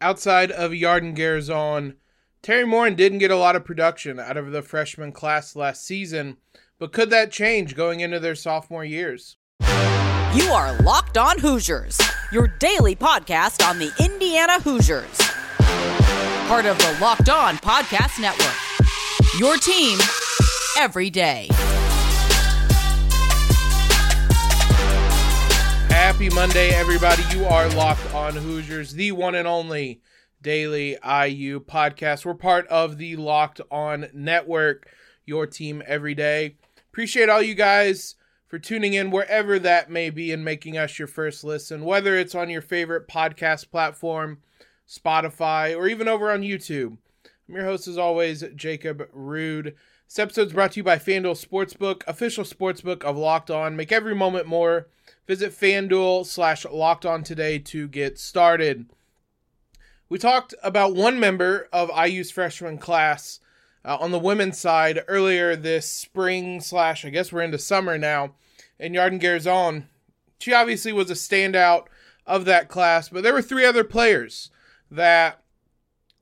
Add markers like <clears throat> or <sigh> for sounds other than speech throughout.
outside of Yarden Garzon, Teri Moren didn't get a lot of production out of the freshman class last season, but could that change going into their sophomore years? You are Locked On Hoosiers, your daily podcast on the Indiana Hoosiers. Part of the Locked On Podcast Network. Your team every day. Happy Monday, everybody. You are Locked On Hoosiers, the one and only daily IU podcast. We're part of the Locked On Network, your team every day. Appreciate all you guys for tuning in wherever that may be and making us your first listen, whether it's on your favorite podcast platform, Spotify, or even over on YouTube. I'm your host, as always, Jacob Rude. This episode is brought to you by FanDuel Sportsbook, official sportsbook of Locked On. Make every moment more. Visit FanDuel slash Locked On today to get started. We talked about one member of IU's freshman class uh, on the women's side earlier this spring slash I guess we're into summer now, and Yarden Garzon. She obviously was a standout of that class, but there were three other players that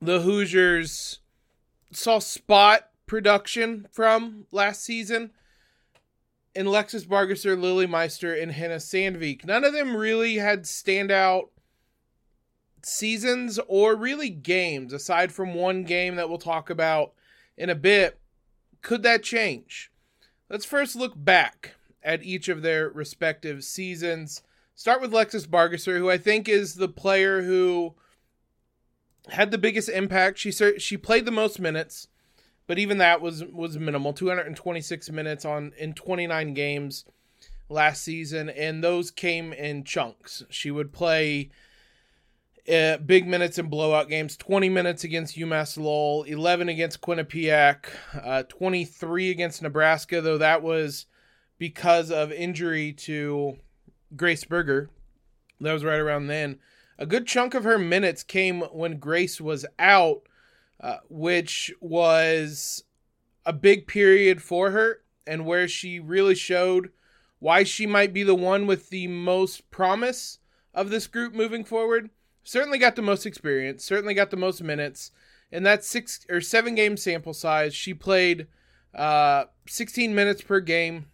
the Hoosiers saw spot production from last season in Lexus Bargesser, Lilly Meister, and Henna Sandvik. None of them really had standout seasons or really games, aside from one game that we'll talk about in a bit. Could that change? Let's first look back at each of their respective seasons. Start with Lexus Bargesser, who I think is the player who had the biggest impact. She she played the most minutes but even that was was minimal. 226 minutes on in 29 games last season and those came in chunks. She would play uh, big minutes in blowout games 20 minutes against umass lowell 11 against quinnipiac uh, 23 against nebraska though that was because of injury to grace berger. That was right around then. A good chunk of her minutes came when grace was out uh, which was a big period for her and where she really showed why she might be the one with the most promise of this group moving forward. Certainly got the most experience, certainly got the most minutes. In that six or seven game sample size, she played uh, 16 minutes per game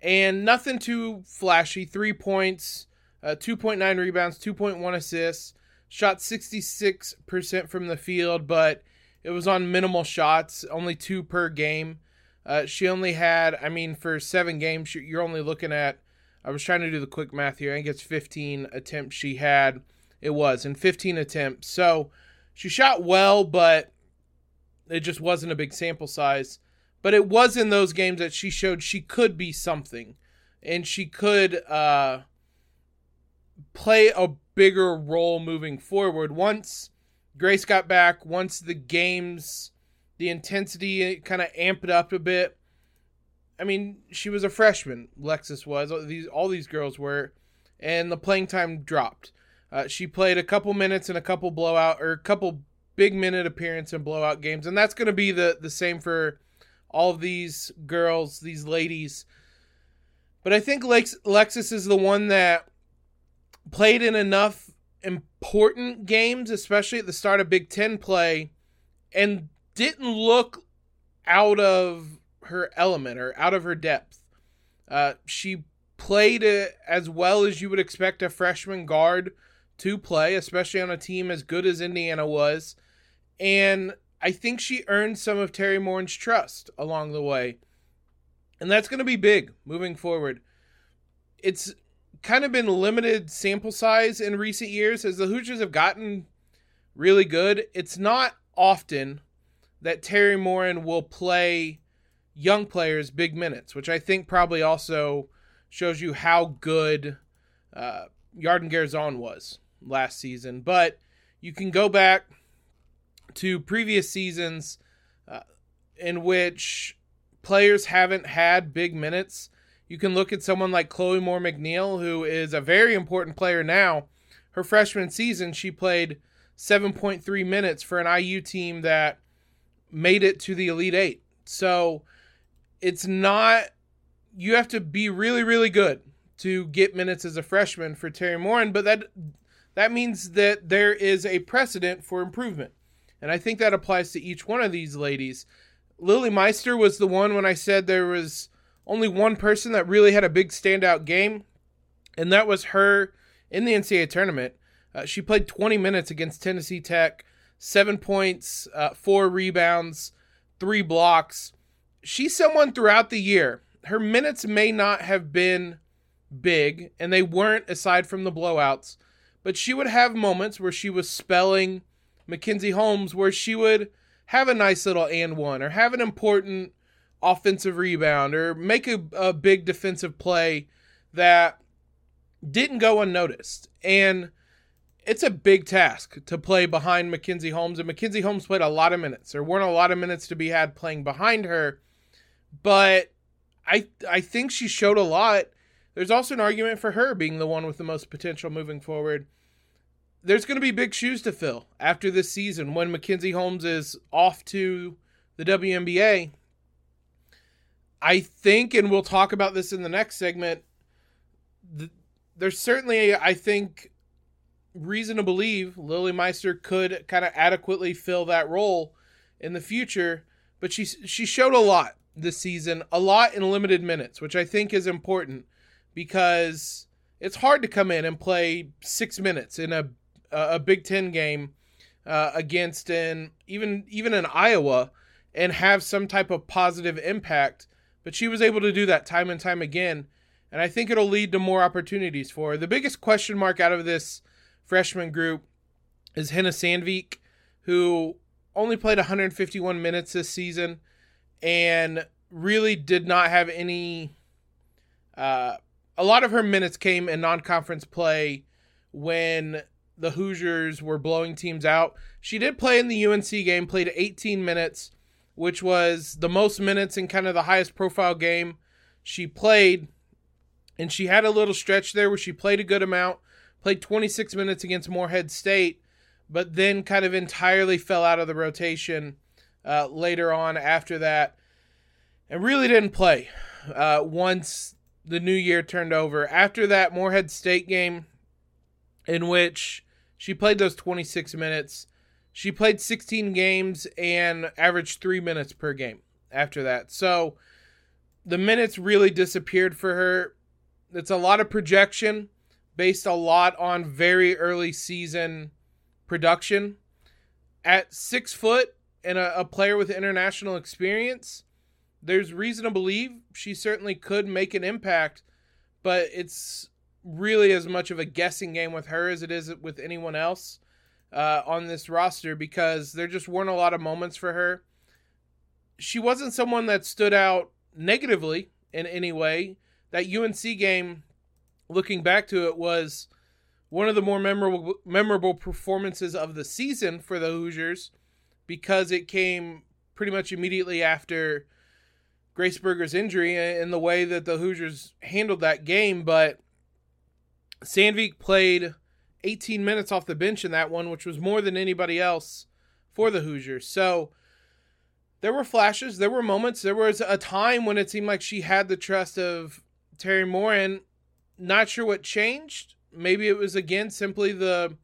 and nothing too flashy. Three points, uh, 2.9 rebounds, 2.1 assists shot 66% from the field, but it was on minimal shots, only two per game. Uh, she only had, I mean, for seven games, you're only looking at, I was trying to do the quick math here. I think it's 15 attempts she had. It was in 15 attempts. So she shot well, but it just wasn't a big sample size. But it was in those games that she showed she could be something and she could uh, play a bigger role moving forward. Once Grace got back, once the games, the intensity kind of amped up a bit. I mean, she was a freshman. Lexus was. These all these girls were, and the playing time dropped. Uh, she played a couple minutes in a couple blowout or a couple big minute appearance in blowout games, and that's going to be the the same for all of these girls, these ladies. But I think Lex- Lexus is the one that played in enough important games, especially at the start of Big Ten play, and didn't look out of her element or out of her depth. Uh, she played as well as you would expect a freshman guard to play, especially on a team as good as Indiana was. And I think she earned some of Teri Moren's trust along the way. And that's going to be big moving forward. It's kind of been limited sample size in recent years as the Hoosiers have gotten really good. It's not often that Teri Moren will play young players big minutes, which I think probably also shows you how good uh, Yarden Garzon was last season. But you can go back to previous seasons uh, in which players haven't had big minutes you can look at someone like Chloe Moore McNeil, who is a very important player now. Her freshman season, she played 7.3 minutes for an IU team that made it to the Elite Eight. So it's not, you have to be really, really good to get minutes as a freshman for Teri Moren, but that that means that there is a precedent for improvement. And I think that applies to each one of these ladies. Lilly Meister was the one when I said there was only one person that really had a big standout game, and that was her in the NCAA tournament. Uh, she played 20 minutes against Tennessee Tech, seven points, uh, four rebounds, three blocks. She's someone throughout the year. Her minutes may not have been big, and they weren't aside from the blowouts, but she would have moments where she was spelling Mackenzie Holmes, where she would have a nice little and one or have an important offensive rebound or make a, a big defensive play that didn't go unnoticed. And it's a big task to play behind Mackenzie Holmes. And Mackenzie Holmes played a lot of minutes. There weren't a lot of minutes to be had playing behind her. But I I think she showed a lot. There's also an argument for her being the one with the most potential moving forward. There's going to be big shoes to fill after this season when Mackenzie Holmes is off to the WNBA. I think, and we'll talk about this in the next segment, th- there's certainly, I think, reason to believe Lilly Meister could kind of adequately fill that role in the future. But she she showed a lot this season, a lot in limited minutes, which I think is important because it's hard to come in and play six minutes in a a Big Ten game uh, against an even even in Iowa and have some type of positive impact. But she was able to do that time and time again, and I think it'll lead to more opportunities for her. The biggest question mark out of this freshman group is Henna Sandvik, who only played 151 minutes this season and really did not have any. Uh, a lot of her minutes came in non conference play when the Hoosiers were blowing teams out. She did play in the UNC game, played 18 minutes, which was the most minutes and kind of the highest profile game she played. And she had a little stretch there where she played a good amount, played 26 minutes against Morehead State, but then kind of entirely fell out of the rotation uh, later on after that and really didn't play uh, once the new year turned over. After that Morehead State game, in which she played those 26 minutes, she played 16 games and averaged three minutes per game after that. So the minutes really disappeared for her. It's a lot of projection based a lot on very early season production. At six foot and a, a player with international experience, there's reason to believe she certainly could make an impact, but it's really as much of a guessing game with her as it is with anyone else uh, on this roster because there just weren't a lot of moments for her. She wasn't someone that stood out negatively in any way. That UNC game, looking back to it, was one of the more memorable memorable performances of the season for the Hoosiers because it came pretty much immediately after Grace Berger's injury and the way that the Hoosiers handled that game. But Sandvik played 18 minutes off the bench in that one, which was more than anybody else for the Hoosiers. So there were flashes, there were moments, there was a time when it seemed like she had the trust of Teri Moren. Not sure what changed. Maybe it was again simply the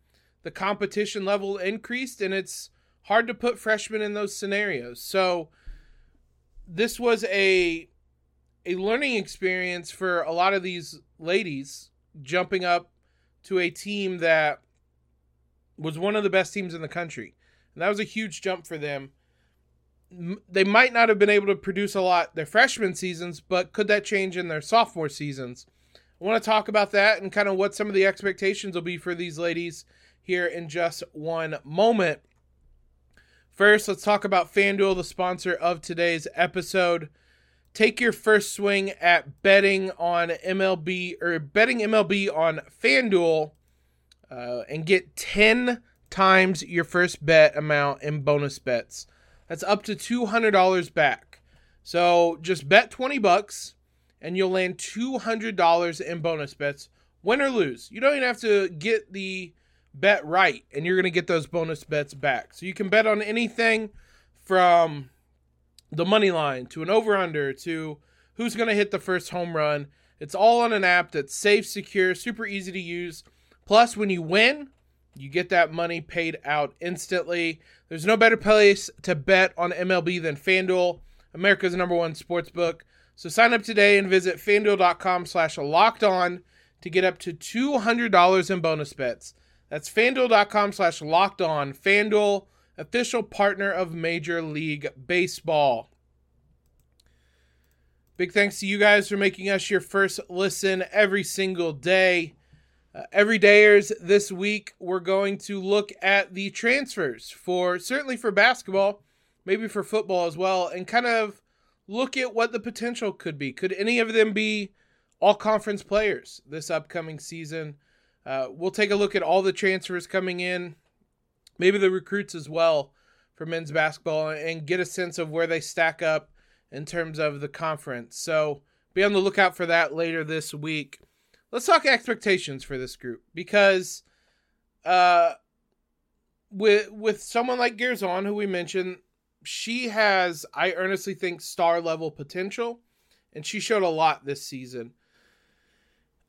the competition level increased, and it's hard to put freshmen in those scenarios. So this was a a learning experience for a lot of these ladies jumping up to a team that was one of the best teams in the country. And that was a huge jump for them. They might not have been able to produce a lot their freshman seasons, but could that change in their sophomore seasons? I want to talk about that and kind of what some of the expectations will be for these ladies here in just one moment. First, let's talk about FanDuel, the sponsor of today's episode take your first swing at betting on MLB or betting MLB on FanDuel uh, and get 10 times your first bet amount in bonus bets. That's up to $200 back. So just bet 20 bucks and you'll land $200 in bonus bets, win or lose. You don't even have to get the bet right and you're going to get those bonus bets back. So you can bet on anything from the money line to an over under to who's going to hit the first home run. It's all on an app that's safe, secure, super easy to use. Plus, when you win, You get that money paid out instantly. There's no better place to bet on MLB than FanDuel, America's number one sports book. So sign up today and visit fanduel.com slash locked on to get up to $200 in bonus bets. That's fanduel.com slash locked on. FanDuel, official partner of Major League Baseball. Big thanks to you guys for making us your first listen every single day. Uh, everydayers this week, we're going to look at the transfers for certainly for basketball, maybe for football as well, and kind of look at what the potential could be. Could any of them be all conference players this upcoming season? Uh, we'll take a look at all the transfers coming in, maybe the recruits as well for men's basketball, and get a sense of where they stack up in terms of the conference. So be on the lookout for that later this week let's talk expectations for this group because uh with with someone like Garzon who we mentioned she has I earnestly think star level potential and she showed a lot this season.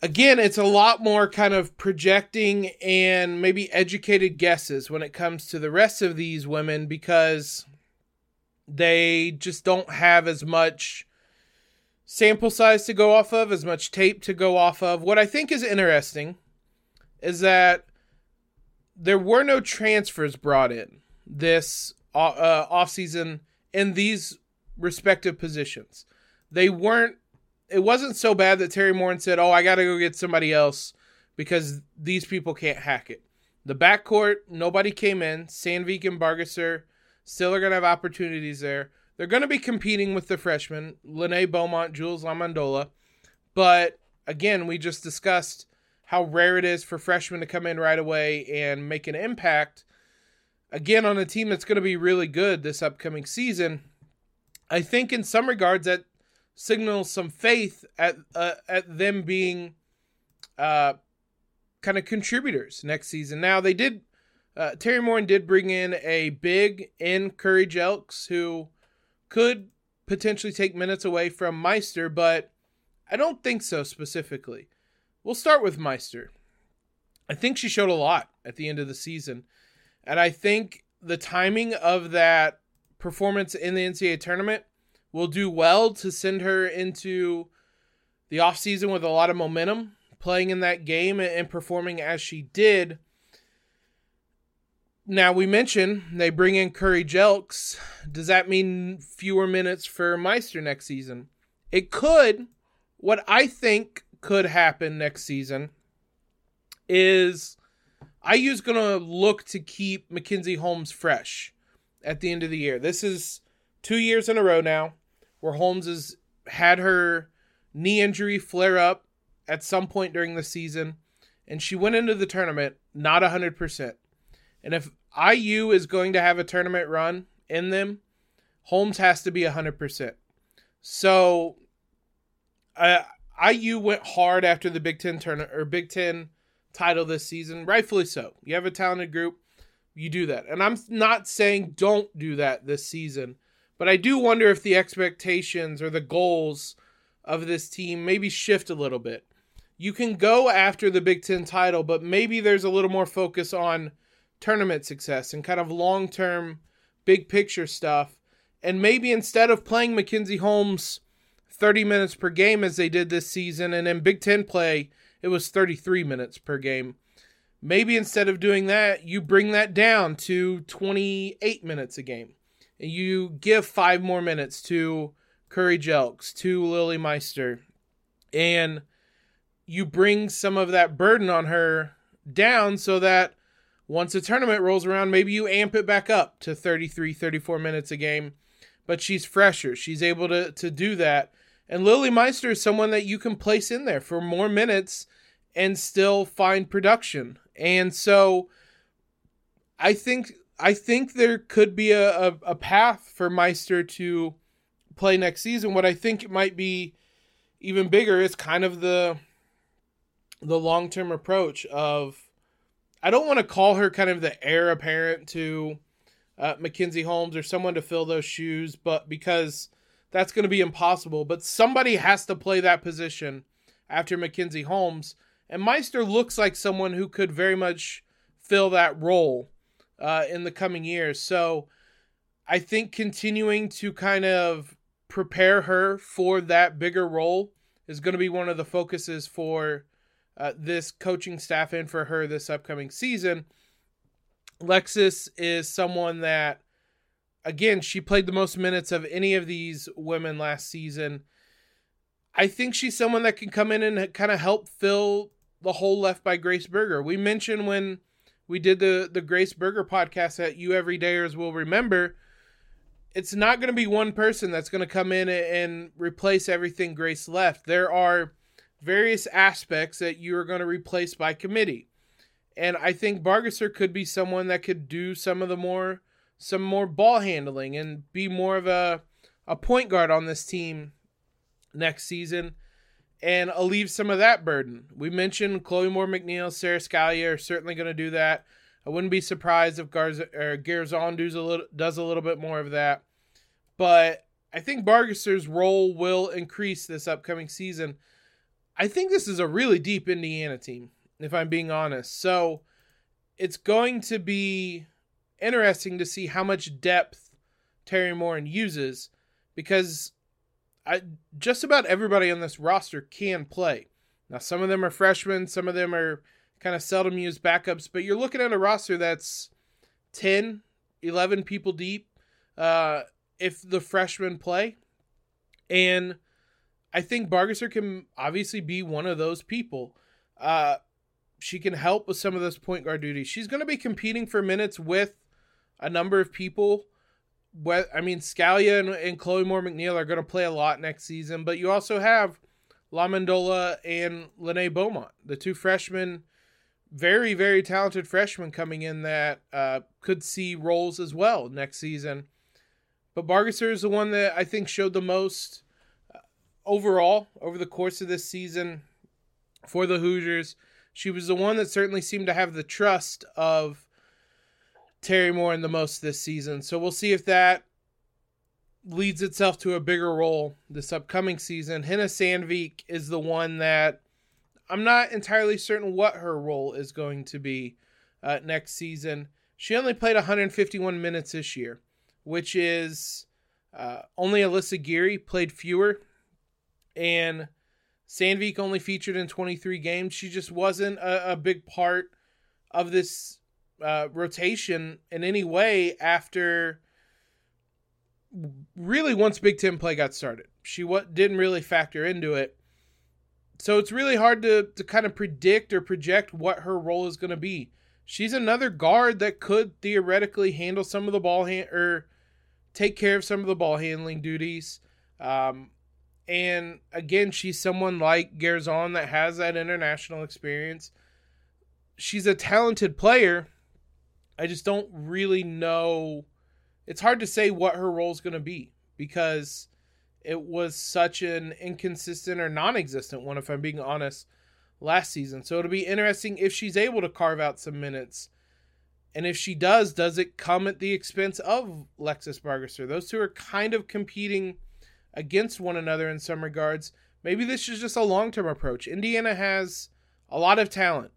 Again, it's a lot more kind of projecting and maybe educated guesses when it comes to the rest of these women because they just don't have as much sample size to go off of, as much tape to go off of. What I think is interesting is that there were no transfers brought in this uh, uh offseason in these respective positions. They weren't, it wasn't so bad that Teri Moren said, Oh, I got to go get somebody else because these people can't hack it. The backcourt, nobody came in. Sandvik and Bargesser still are going to have opportunities there. They're going to be competing with the freshmen, Lenée Beaumont, Jules LaMendola. But again, we just discussed how rare it is for freshmen to come in right away and make an impact. Again, on a team that's going to be really good this upcoming season. I think in some regards that signals some faith at uh, at them being uh, kind of contributors next season. Now they did. Uh, Teri Moren did bring in a big in Curry Jelks who could potentially take minutes away from Meister, but I don't think so specifically. We'll start with Meister. I think she showed a lot at the end of the season. And I think the timing of that performance in the NCAA tournament will do well to send her into the offseason with a lot of momentum, playing in that game and performing as she did. Now we mentioned they bring in Curry Jelks. Does that mean fewer minutes for Meister next season? It could. What I think could happen next season is IU's going to look to keep Mackenzie Holmes fresh at the end of the year. This is two years in a row now where Holmes has had her knee injury flare up at some point during the season, and she went into the tournament not 100%. And if IU is going to have a tournament run in them, Holmes has to be 100%. So uh, IU went hard after the Big 10 tournament or Big 10 title this season, rightfully so. You have a talented group, you do that. And I'm not saying don't do that this season, but I do wonder if the expectations or the goals of this team maybe shift a little bit. You can go after the Big 10 title, but maybe there's a little more focus on tournament success and kind of long term, big picture stuff. And maybe instead of playing Mackenzie Holmes 30 minutes per game as they did this season, and in Big Ten play, it was 33 minutes per game. Maybe instead of doing that, you bring that down to 28 minutes a game. And you give five more minutes to Curry Jelks, to Lilly Meister, and you bring some of that burden on her down so that once a tournament rolls around, maybe you amp it back up to 33, 34 minutes a game. But she's fresher. She's able to, to do that. And Lilly Meister is someone that you can place in there for more minutes and still find production. And so I think I think there could be a, a, a path for Meister to play next season. What I think might be even bigger is kind of the the long term approach of I don't want to call her kind of the heir apparent to uh, Mackenzie Holmes or someone to fill those shoes, but because that's going to be impossible. But somebody has to play that position after Mackenzie Holmes. And Meister looks like someone who could very much fill that role uh, in the coming years. So I think continuing to kind of prepare her for that bigger role is going to be one of the focuses for uh, this coaching staff and for her this upcoming season. Lexus is someone that, again, she played the most minutes of any of these women last season. I think she's someone that can come in and kind of help fill the hole left by Grace Berger. We mentioned when we did the the Grace Berger podcast that you everydayers will remember. It's not going to be one person that's going to come in and replace everything Grace left. There are various aspects that you are going to replace by committee. And I think Bargesser could be someone that could do some of the more some more ball handling and be more of a a point guard on this team next season and alleviate some of that burden. We mentioned Chloe Moore McNeil, Sara Scalia are certainly going to do that. I wouldn't be surprised if Garza or Garzon does a little does a little bit more of that. But I think Bargesser's role will increase this upcoming season. I think this is a really deep Indiana team if I'm being honest. So it's going to be interesting to see how much depth Teri Moren uses because I just about everybody on this roster can play. Now some of them are freshmen, some of them are kind of seldom used backups, but you're looking at a roster that's 10, 11 people deep uh, if the freshmen play. And I think Bargesser can obviously be one of those people. Uh, she can help with some of those point guard duties. She's going to be competing for minutes with a number of people. I mean, Scalia and, and Chloe Moore McNeil are going to play a lot next season, but you also have La Mandola and Lenée Beaumont, the two freshmen, very very talented freshmen coming in that uh, could see roles as well next season. But Bargesser is the one that I think showed the most uh, overall over the course of this season for the Hoosiers she was the one that certainly seemed to have the trust of Teri in the most this season. So we'll see if that leads itself to a bigger role this upcoming season. Henna Sandvik is the one that I'm not entirely certain what her role is going to be uh, next season. She only played 151 minutes this year, which is uh, only Alyssa Geary played fewer. And Sandvik only featured in 23 games. She just wasn't a, a big part of this uh, rotation in any way after really once Big Ten play got started. She what didn't really factor into it. So it's really hard to, to kind of predict or project what her role is going to be. She's another guard that could theoretically handle some of the ball hand or take care of some of the ball handling duties. Um, and again, she's someone like Garzon that has that international experience. She's a talented player. I just don't really know. It's hard to say what her role is going to be because it was such an inconsistent or non existent one, if I'm being honest, last season. So it'll be interesting if she's able to carve out some minutes. And if she does, does it come at the expense of Lexus Bargesser? Those two are kind of competing against one another in some regards. Maybe this is just a long term approach. Indiana has a lot of talent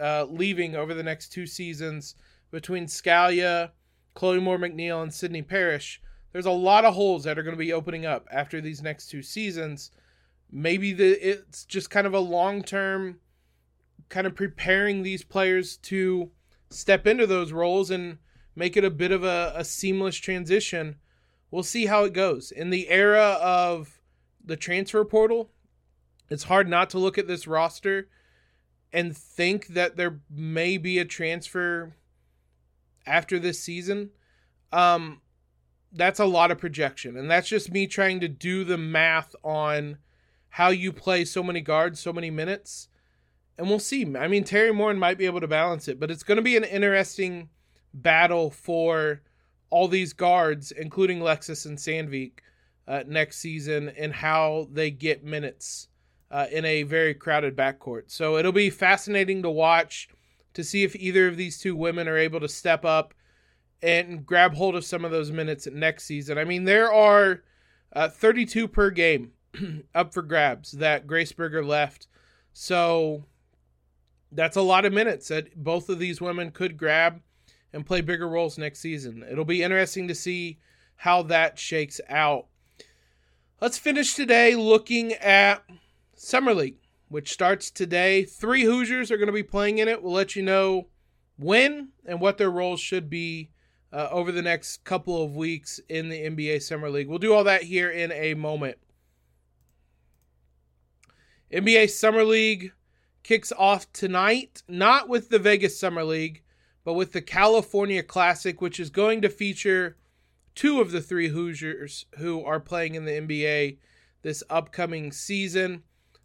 uh, leaving over the next two seasons between Scalia, Chloe Moore McNeil, and Sydney Parrish. There's a lot of holes that are going to be opening up after these next two seasons. Maybe the, it's just kind of a long term, kind of preparing these players to step into those roles and make it a bit of a, a seamless transition we'll see how it goes. In the era of the transfer portal, it's hard not to look at this roster and think that there may be a transfer after this season. Um, that's a lot of projection, and that's just me trying to do the math on how you play so many guards, so many minutes, and we'll see. I mean, Teri Moren might be able to balance it, but it's going to be an interesting battle for all these guards, including Lexus and Sandvik, uh, next season and how they get minutes uh, in a very crowded backcourt. So it'll be fascinating to watch to see if either of these two women are able to step up and grab hold of some of those minutes next season. I mean, there are uh, 32 per game <clears throat> up for grabs that Grace Berger left. So that's a lot of minutes that both of these women could grab and play bigger roles next season. It'll be interesting to see how that shakes out. Let's finish today looking at Summer League, which starts today. Three Hoosiers are going to be playing in it. We'll let you know when and what their roles should be uh, over the next couple of weeks in the NBA Summer League. We'll do all that here in a moment. NBA Summer League kicks off tonight, not with the Vegas Summer League, but with the California Classic, which is going to feature two of the three Hoosiers who are playing in the NBA this upcoming season.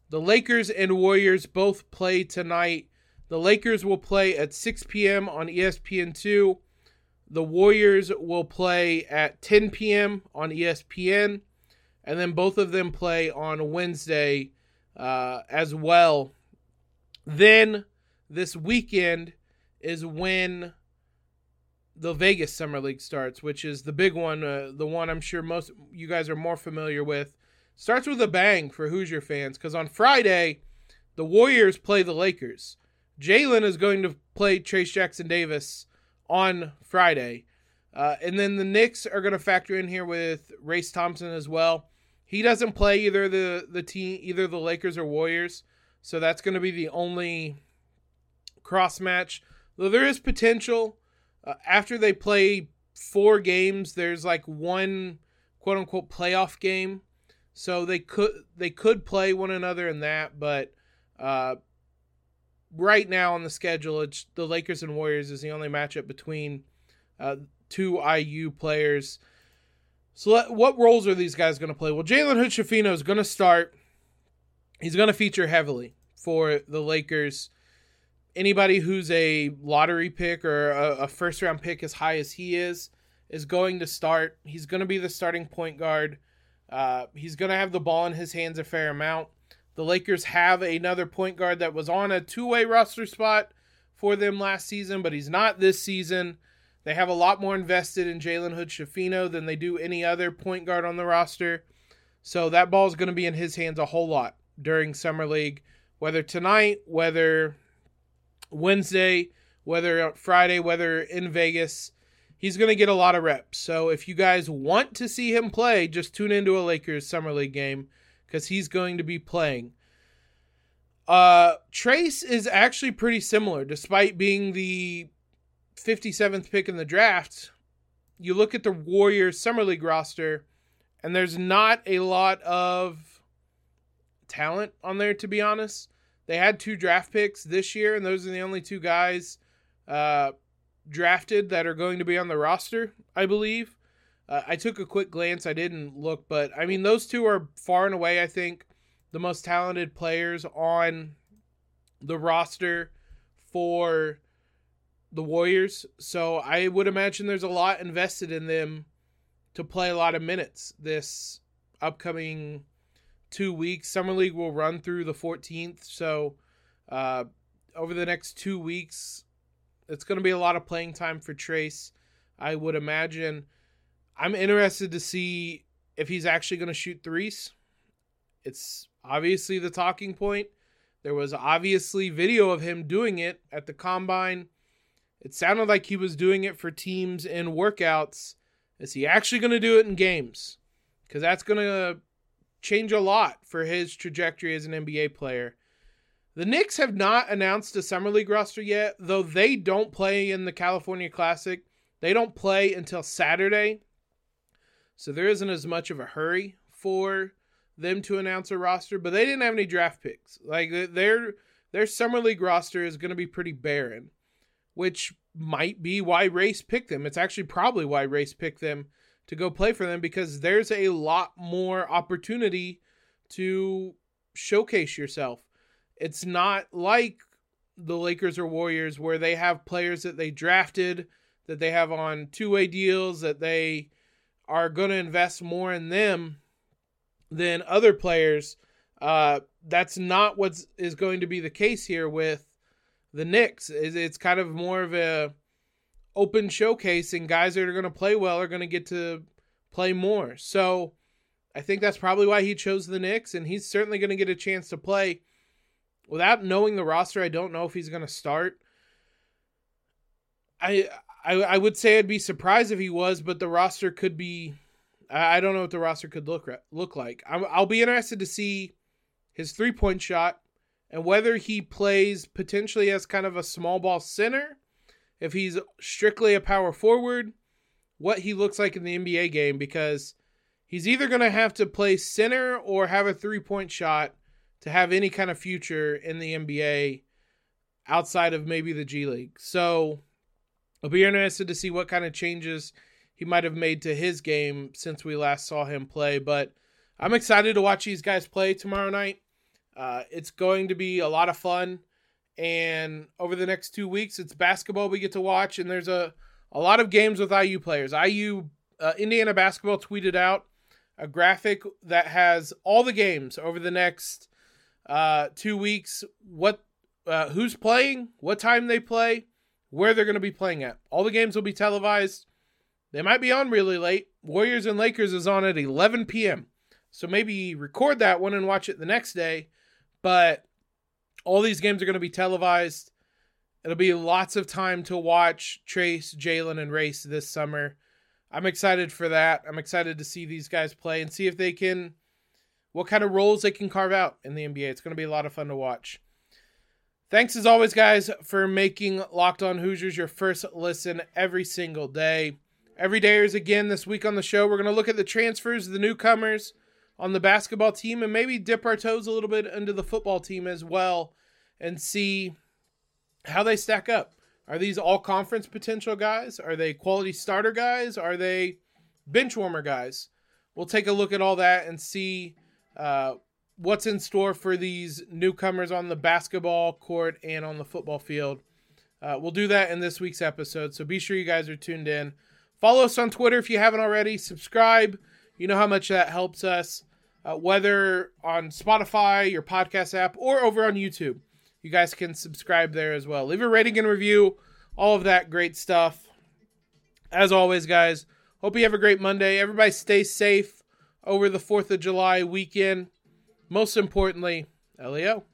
The Lakers and Warriors both play tonight. The Lakers will play at 6 p.m. on ESPN2. The Warriors will play at 10 p.m. on ESPN. And then both of them play on Wednesday uh, as well. Then this weekend is when the Vegas Summer League starts, which is the big one, uh, the one I'm sure most you guys are more familiar with. Starts with a bang for Hoosier fans because on Friday, the Warriors play the Lakers. Jalen is going to play Trayce Jackson Davis on Friday. Uh, and then the Knicks are going to factor in here with Race Thompson as well. He doesn't play either the the team, either the Lakers or Warriors, so that's going to be the only cross match. Though there is potential uh, after they play four games, there's like one quote unquote playoff game, so they could they could play one another in that. But uh, right now on the schedule, it's the Lakers and Warriors is the only matchup between uh, two IU players. So, let, what roles are these guys going to play? Well, Jalen Hood Schifino is going to start. He's going to feature heavily for the Lakers. Anybody who's a lottery pick or a, a first round pick as high as he is is going to start. He's going to be the starting point guard. Uh, he's going to have the ball in his hands a fair amount. The Lakers have another point guard that was on a two way roster spot for them last season, but he's not this season. They have a lot more invested in Jalen Hood Schifino than they do any other point guard on the roster. So that ball is going to be in his hands a whole lot during Summer League, whether tonight, whether Wednesday, whether Friday, whether in Vegas. He's going to get a lot of reps. So if you guys want to see him play, just tune into a Lakers Summer League game because he's going to be playing. Uh, Trayce is actually pretty similar, despite being the 57th pick in the draft, you look at the Warriors Summer League roster, and there's not a lot of talent on there, to be honest. They had two draft picks this year, and those are the only two guys uh, drafted that are going to be on the roster, I believe. Uh, I took a quick glance. I didn't look, but I mean, those two are far and away, I think, the most talented players on the roster for the Warriors. So I would imagine there's a lot invested in them to play a lot of minutes this upcoming two weeks. Summer League will run through the 14th. So uh, over the next two weeks, it's going to be a lot of playing time for Trayce, I would imagine. I'm interested to see if he's actually going to shoot threes. It's obviously the talking point. There was obviously video of him doing it at the combine it sounded like he was doing it for teams in workouts. Is he actually going to do it in games? Because that's going to change a lot for his trajectory as an NBA player. The Knicks have not announced a Summer League roster yet, though they don't play in the California Classic. They don't play until Saturday. So there isn't as much of a hurry for them to announce a roster, but they didn't have any draft picks. Like their their summer league roster is going to be pretty barren which might be why Race picked them. It's actually probably why Race picked them to go play for them because there's a lot more opportunity to showcase yourself. It's not like the Lakers or Warriors where they have players that they drafted, that they have on two way deals, that they are going to invest more in them than other players. Uh, that's not what is going to be the case here with the Knicks. It's kind of more of a open showcase, and guys that are going to play well are going to get to play more. So I think that's probably why he chose the Knicks, and he's certainly going to get a chance to play without knowing the roster, I don't know if he's going to start. I, I I would say I'd be surprised if he was, but the roster could be. I, I don't know what the roster could look look like. I'm, I'll be interested to see his three point shot and whether he plays potentially as kind of a small ball center, if he's strictly a power forward, what he looks like in the NBA game because he's either going to have to play center or have a three point shot to have any kind of future in the NBA outside of maybe the G League. So I'll be interested to see what kind of changes he might have made to his game since we last saw him play. But I'm excited to watch these guys play tomorrow night. Uh, it's going to be a lot of fun. And over the next two weeks, it's basketball we get to watch. And there's a, a lot of games with IU players. IU, uh, Indiana basketball tweeted out a graphic that has all the games over the next uh, two weeks, what, uh, who's playing, what time they play, where they're going to be playing at. All the games will be televised. They might be on really late. Warriors and Lakers is on at 11 p.m. So maybe record that one and watch it the next day. But all these games are going to be televised. It'll be lots of time to watch Trayce, Jalen, and Race this summer. I'm excited for that. I'm excited to see these guys play and see if they can, what kind of roles they can carve out in the NBA. It's going to be a lot of fun to watch. Thanks as always, guys, for making Locked On Hoosiers your first listen every single day. Every day is again this week on the show. We're going to look at the transfers, the newcomers on the basketball team, and maybe dip our toes a little bit into the football team as well and see how they stack up. Are these all conference potential guys? Are they quality starter guys? Are they bench warmer guys? We'll take a look at all that and see uh, what's in store for these newcomers on the basketball court and on the football field. Uh, we'll do that in this week's episode. So be sure you guys are tuned in. Follow us on Twitter if you haven't already. Subscribe. You know how much that helps us, uh, whether on Spotify, your podcast app, or over on YouTube. You guys can subscribe there as well. Leave a rating and review, all of that great stuff. As always, guys, hope you have a great Monday. Everybody stay safe over the 4th of July weekend. Most importantly, LEO.